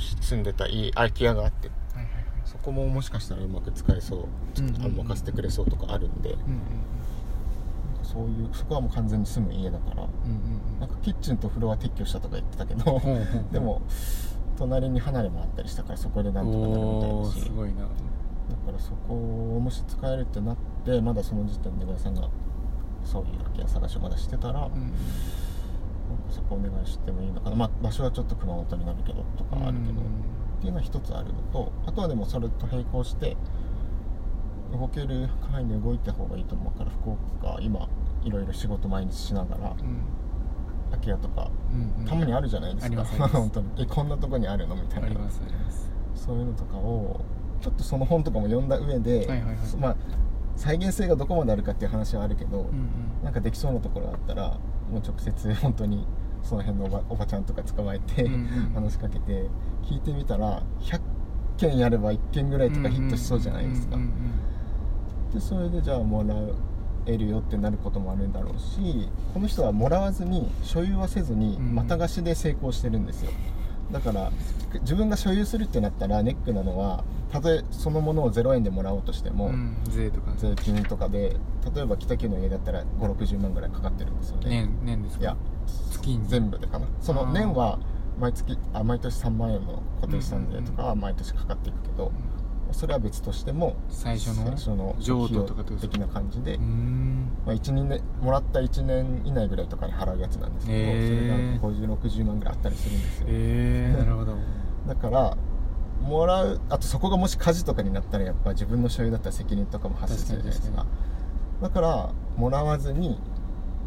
し住んでた家空き家があって。はいはいはい。そこももしかしたらうまく使えそう、うんうんうん。あの任せてくれそうとかあるんで、うんうんそういうそこはもう完全に住む家だから。うんうんうん。なんかキッチンと風呂は撤去したとか言ってたけど、ほうほうほう。でも隣に離れもあったりしたからそこでなんとかなるみたいだし。すごいな。だからそこをもし使えるってなってまだその時点で小屋さんがそういう空き家探しをまだしてたら、うんそこお願いしてもいいのかな。まあ場所はちょっと熊本になるけどとかあるけど、っていうのは一つあるのとあとはでもそれと並行して動ける範囲で動いた方がいいと思うから福岡今いろいろ仕事毎日しながらうん。空き家とかうんうん。たまにあるじゃないですか、本当に。えこんなとこにあるのみたいな。そういうのとかをちょっとその本とかも読んだ上で、はいはいはい。まあ再現性がどこまであるかっていう話はあるけど、うんうん。なんかできそうなところがあったらもう直接本当にその辺のおばおばちゃんとか捕まえて、うんうん話しかけて聞いてみたら100件やれば1件ぐらいとかヒットしそうじゃないですか、うんうんでそれでじゃあもらえるよってなることもあるんだろうしこの人はもらわずに所有はせずにうん。また貸しで成功してるんですよだから自分が所有するってなったらネックなのはたとえそのものを0円でもらおうとしても、うんうん税とか税金とかで例えば北九の家だったら560万ぐらいかかってるんですよね。年年ですか？いや月に。全部でかな。その年は毎月あ毎年3万円の固定資産税とかは毎年かかっていくけど、それは別としても最初のの譲渡とか的な感じで、まあ、1年でもらった1年以内ぐらいとかに払うやつなんですけど、へー。それが5060万ぐらいあったりするんですよ、えー、なるほど。だからもらうあとそこがもし火事とかになったらやっぱ自分の所有だったら責任とかも発生するじゃないですか。確だからもらわずに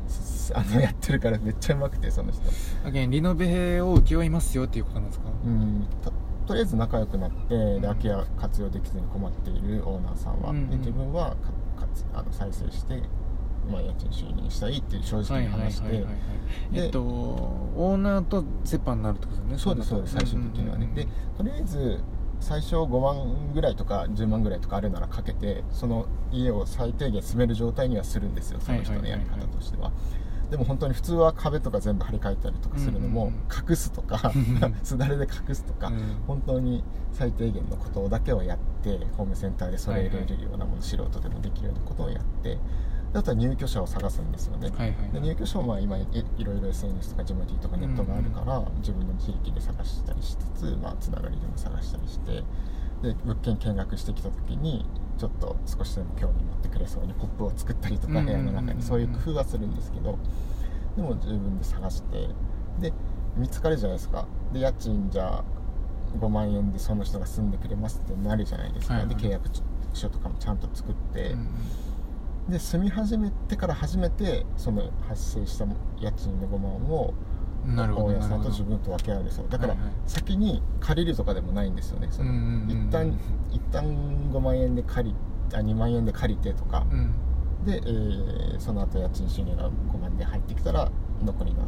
すあのやってるからめっちゃうまくてその人。あけんリノベを請け負いますよっていうことなんですか？うんととりあえず仲良くなってで空き家活用できずに困っているオーナーさんは、うんうん。で自分はかかつあの再生して、まあ、家賃収入したいっていう正直に話して。でえっとオーナーと折半になるってことですねそうですそうです最終的にはね、でとりあえず最初5万ぐらいとか10万ぐらいとかあるならかけてその家を最低限住める状態にはするんですよその人のやり方としては。でも本当に普通は壁とか全部張り替えたりとかするのも隠すとかうん。すだれで隠すとか、うん。本当に最低限のことだけをやってホームセンターでそれ入れれるようなもの、素人でもできるようなことをやってであとは入居者を探すんですよね、はいはいで入居者も今いいろいろ SNS とかジモティとかネットがあるから、自分の地域で探したりしつつ、まあ、つながりでも探したりしてで物件見学してきた時にちょっと少しでも興味持ってくれそうにポップを作ったりとかうん部屋の中にそういう工夫はするんですけどでも自分で探してで見つかるじゃないですか。で家賃じゃあ5万円でその人が住んでくれますってなるじゃないですか、はいはい。で契約書とかもちゃんと作って、うんで住み始めてから初めてその発生した家賃の5万をうんなるほ大家さんと自分と分け合うですよだから先に借りるとかでもないんですよねその一旦一旦5万円で借りあ2万円で借りてとか。うん。で、えーその後家賃収入が5万で入ってきたら残りの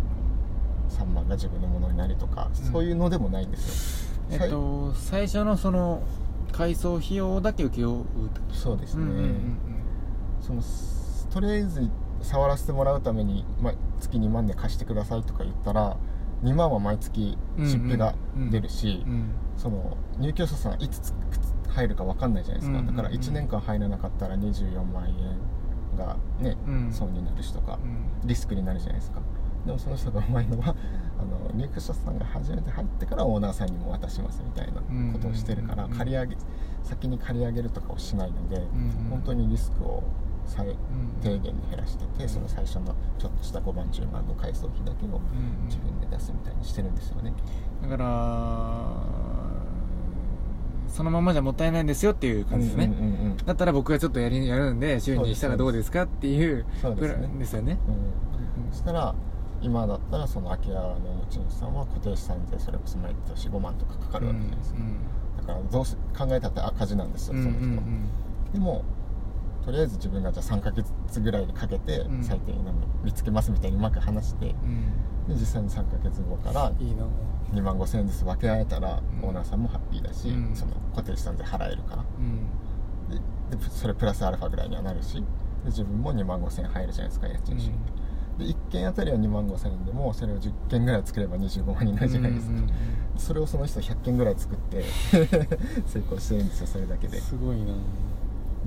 3万が自分のものになるとか、うん。そういうのでもないんですよ。えっと最初のその改装費用だけ請け負うそうですね、そのすとりあえず触らせてもらうために、まあ、月2万で貸してくださいとか言ったら2万は毎月出費が出るし、うん。うん。その入居者さんいつつ入るか分かんないじゃないですか、だから1年間入らなかったら24万円がね、うん。損になるしとかうん。リスクになるじゃないですか。でもその人がうまいのはあの入居者さんが初めて入ってからオーナーさんにも渡しますみたいなことをしてるから借り上げ先に借り上げるとかをしないので、本当にリスクを最うん。低限に減らしてて、その最初のちょっとした5万10万の改装費だけをうん自分で出すみたいにしてるんですよね、だからそのままじゃもったいないんですよっていう感じですね、うんうんうんうん。だったら僕がちょっとやりやるんで週にしたらどうですかっていうそうですですよね。うん。そしたら今だったらその空き家の持ち主さんは固定資産税それこそ毎年5万とかかかるわけじゃないですか、だからどうせ考えたって赤字なんですよ、うんうんその人は、うん。でもとりあえず自分がじゃあ3ヶ月ぐらいかけてうん。最低なの見つけますみたいにうまく話して、うん。で実際に3ヶ月後からいいの2万5千円ずつ分け合えたら、うん。オーナーさんもハッピーだし、うん。その固定資産税払えるから。うん。ででそれプラスアルファぐらいにはなるしで自分も2万5千円入るじゃないですか家賃収入、で1件あたりは2万5000円でもそれを10件ぐらい作れば25万になるじゃないですか、うんうんうん。それをその人100件ぐらい作って 成功してるんですよそれだけで。すごいな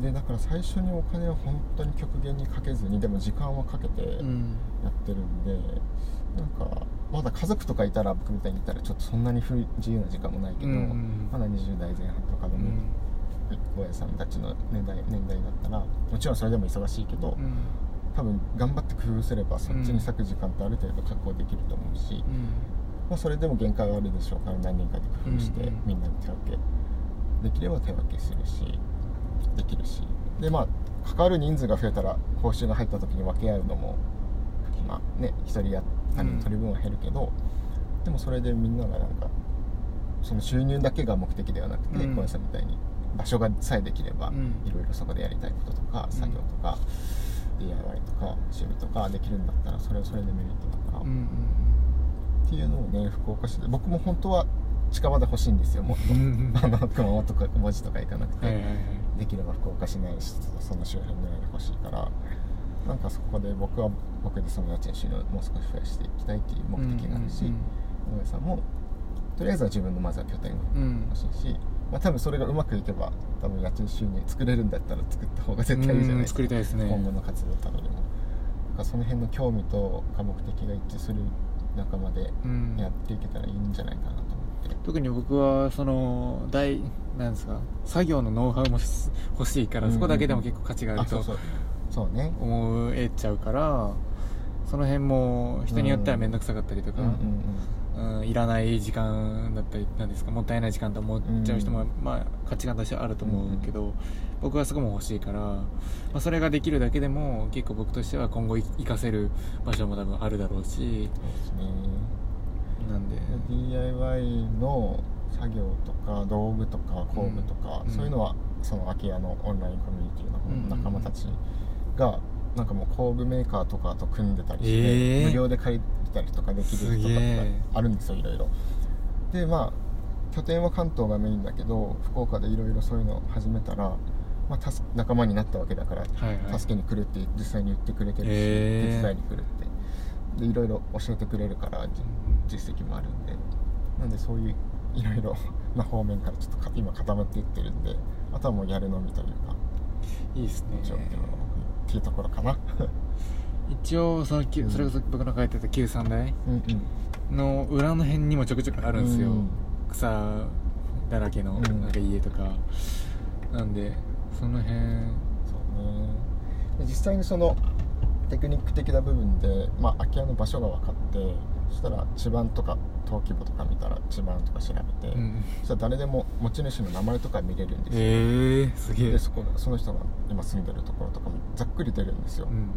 でだから最初にお金は本当に極限にかけずにでも時間はかけてやうん。ってるんで、なんかまだ家族とかいたら僕みたいにいたらちょっとそんなに不自由な時間もないけど、うん。うんまだ20代前半とかのうん。大家さんたちの年代年代だったらもちろんそれでも忙しいけど、うん。多分頑張って工夫すればそっちに割く時間ってある程度確保できると思うし、まあ、それでも限界はあるでしょうから何人かで工夫してうんうん。みんなで手分け。できれば手分けするしできるし。でまあ関わる人数が増えたら報酬が入った時に分け合うのもまあね1人や他人取り分は減るけど、でもそれでみんながなんかその収入だけが目的ではなくて、うん。小林さんみたいに場所がさえできれば、うん。いろいろそこでやりたいこととか作業とか、DIY とか趣味とかできるんだったらそれはそれでメリットだか。ら、うんうん。っていうのをね福岡市で僕も本当は近場で欲しいんですよもっとうんうん。あの熊本とか文字とか行かなくて、はいはいはい。できれば福岡市内その周辺ぐらいで欲しいから。なんかそこで僕は僕でその家賃収入をもう少し増やしていきたいっていう目的があるしうん大家さんもとりあえずは自分のまずは拠点がうんうん欲しいし、まあ、多分それがうまくいけば多分家賃収入作れるんだったら作った方が絶対いいじゃないですか。作りたいですね。今後の活動のためにもだからその辺の興味と科目的が一致する仲間でうん。やっていけたらいいんじゃないかな。と特に僕はその大なんですか作業のノウハウもし欲しいから、そこだけでも結構価値があるとあそうね。思えちゃうからその辺も人によっては面倒くさかったりとか、うんいらない時間だったりなんですかもったいない時間と思っちゃう人も、うんまあ価値観としてはあると思うけど、僕はそこも欲しいから、まあ、それができるだけでも結構僕としては今後い活かせる場所も多分あるだろうしそうですねなんで DIY の作業とか道具とか工具とか、うんそういうのはその空き家のオンラインコミュニティうんの仲間たちがなんかもう工具メーカーとかと組んでたりして、えー。無料で借りたりとかできるすとかあるんですよいろいろ。でまあ拠点は関東がメインだけど福岡でいろいろそういうのを始めたら、まあ、助仲間になったわけだからはいはい。助けに来るって実際に言ってくれてるし、へー。手伝いに来るって。でいろいろ教えてくれるからじ実績もあるんで。なんでそういういろいろ な方面からちょっとか今固まっていってるんであとはもうやるのみというかいいですね。状況っていうところかな。一応そのうん。それこそ僕の書いてた旧三大うんうん。の裏の辺にもちょくちょくあるんですよ、うん。草だらけのうん。なんか家とか、なんでその辺。そうね。で実際にそのテクニック的な部分で、まあ、空き家の場所が分かってそしたら地盤とか登記簿とか見たら地盤とか調べて、うん。そしたら誰でも持ち主の名前とか見れるんですよ、へえすげえ。でそこがその人が今住んでるところとかもざっくり出るんですよ、うん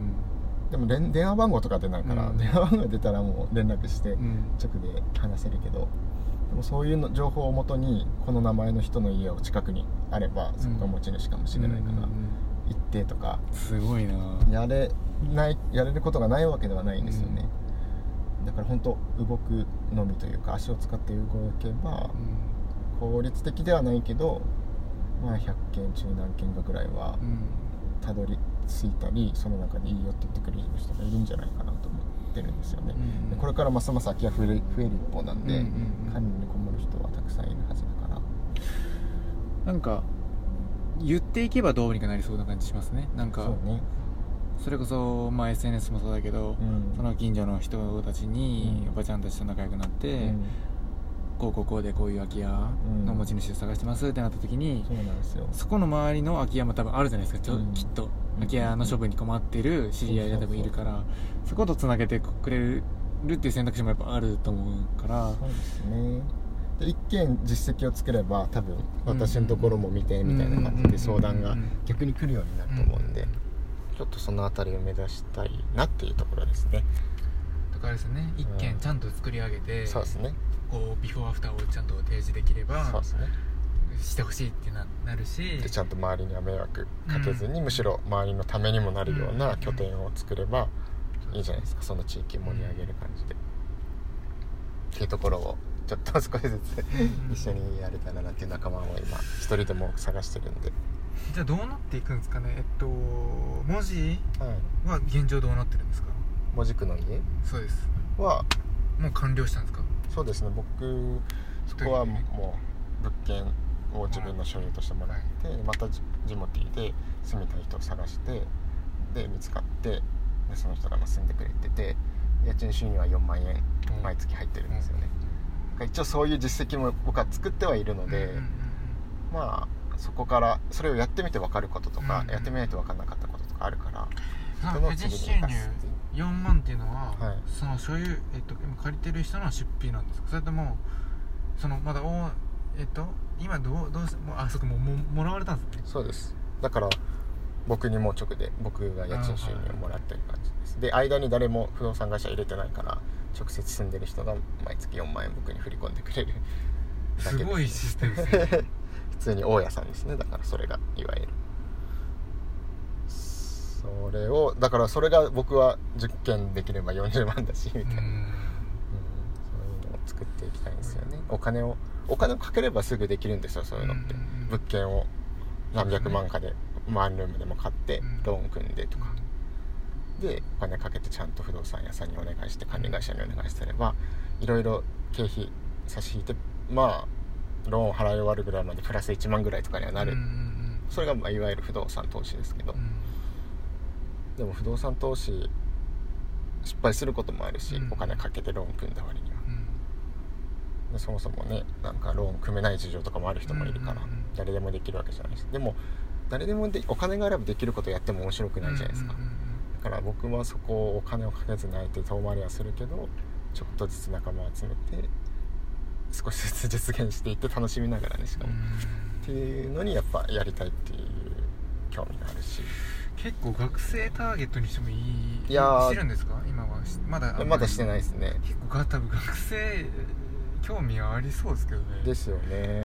でも連電話番号とか出ないから、うん。電話番号出たらもう連絡してうん。うん直で話せるけどでもそういうの情報をもとにこの名前の人の家を近くにあればそこが持ち主かもしれないから、うんうんうん一定とか。すごいな。やれないやれることがないわけではないんですよね、だから本当動くのみというか足を使って動けば効率的ではないけどまあ100件中何件かぐらいはたどり着いたりその中でいいよって言ってくれる人がいるんじゃないかなと思ってるんですよね、うんでこれからますます空き家増える増える一方なんで、管理にこもる人はたくさんいるはずだから。なんか言っていけばどうにかなりそうな感じしますね。なんかそうねそれこそ、まあ、SNS もそうだけど、うん。その近所の人たちに、うん。おばちゃんたちと仲良くなって、うん。こうこうこうでこういう空き家の持ち主を探してますってなった時に、そうなんですよ。そこの周りの空き家も多分あるじゃないですか。ちょ、うん。きっと。うん。空き家の処分に困ってる知り合いが多分いるからそことつなげてくれるっていう選択肢もやっぱあると思うから。そうですね。で一件実績を作れば多分私のところも見てみたいな感じで相談が逆に来るようになると思うんでちょっとその辺りを目指したいなっていうところですね。とかあれですよね一うん。軒ちゃんと作り上げて、そうですね。こうビフォーアフターをちゃんと提示できればそうですね。してほしいってななるしでちゃんと周りには迷惑かけずに、むしろ周りのためにもなるような拠点を作ればいいじゃないですか。その地域を盛り上げる感じで、っていうところをちょっと少しずつうん。一緒にやれたらなっていう仲間を今一人でも探してるんで、じゃあどうなっていくんですかね？えっと文字は現状どうなってるんですか？門司区の家そうです。はもう完了したんですか？そうですね。僕そこはもう物件を自分の所有としてもらって、またジジモティーで住みたい人を探してで見つかってでその人がまあ住んでくれてて家賃収入は4万円うん。毎月入ってるんですよね、だから一応そういう実績も僕は作ってはいるので、うんうんうん。まあそこからそれをやってみて分かることとか、うん。うんやってみないと分かんなかったこととかあるからそその収入すっていう4万っていうのは、はい。その所有、えっと、今借りてる人の出費なんですか？それともそのまだおえっと今どうどうしもうあそこもうももらわれたんですね。そうです。だから僕にもう直で僕が家賃収入をもらってる感じです。で間に誰も不動産会社入れてないから直接住んでる人が毎月4万円僕に振り込んでくれる。だけですごいシステムですね。普 通に大家さんですね。だからそれがいわゆる。それをだからそれが僕は10件できれば40万だしみたいな、うん。そういうのを作っていきたいんですよね。お金をお金をかければすぐできるんですよそういうのって、物件を何百万かでワンルームでも買ってうん。ローン組んでとか。でお金かけてちゃんと不動産屋さんにお願いして管理会社にお願いすればいろいろ経費差し引いてまあローン払い終わるぐらいまでプラス1万ぐらいとかにはなる、うんそれがまあいわゆる不動産投資ですけど、うん。でも不動産投資失敗することもあるし、うん。お金かけてローン組んだ割には。うん。でそもそもねなんかローン組めない事情とかもある人もいるから、誰でもできるわけじゃないですでも誰でもでお金があればできることやっても面白くないじゃないですか、だから僕はそこをお金をかけずにあえて遠回りはするけどちょっとずつ仲間を集めて少しずつ実現していって楽しみながらねしかも、っていうのにやっぱやりたいっていう興味があるし。結構学生ターゲットにしてもいいいやー。してるんですか？今は。しまだまだしてないですね。結構が多分学生興味はありそうですけどね。ですよね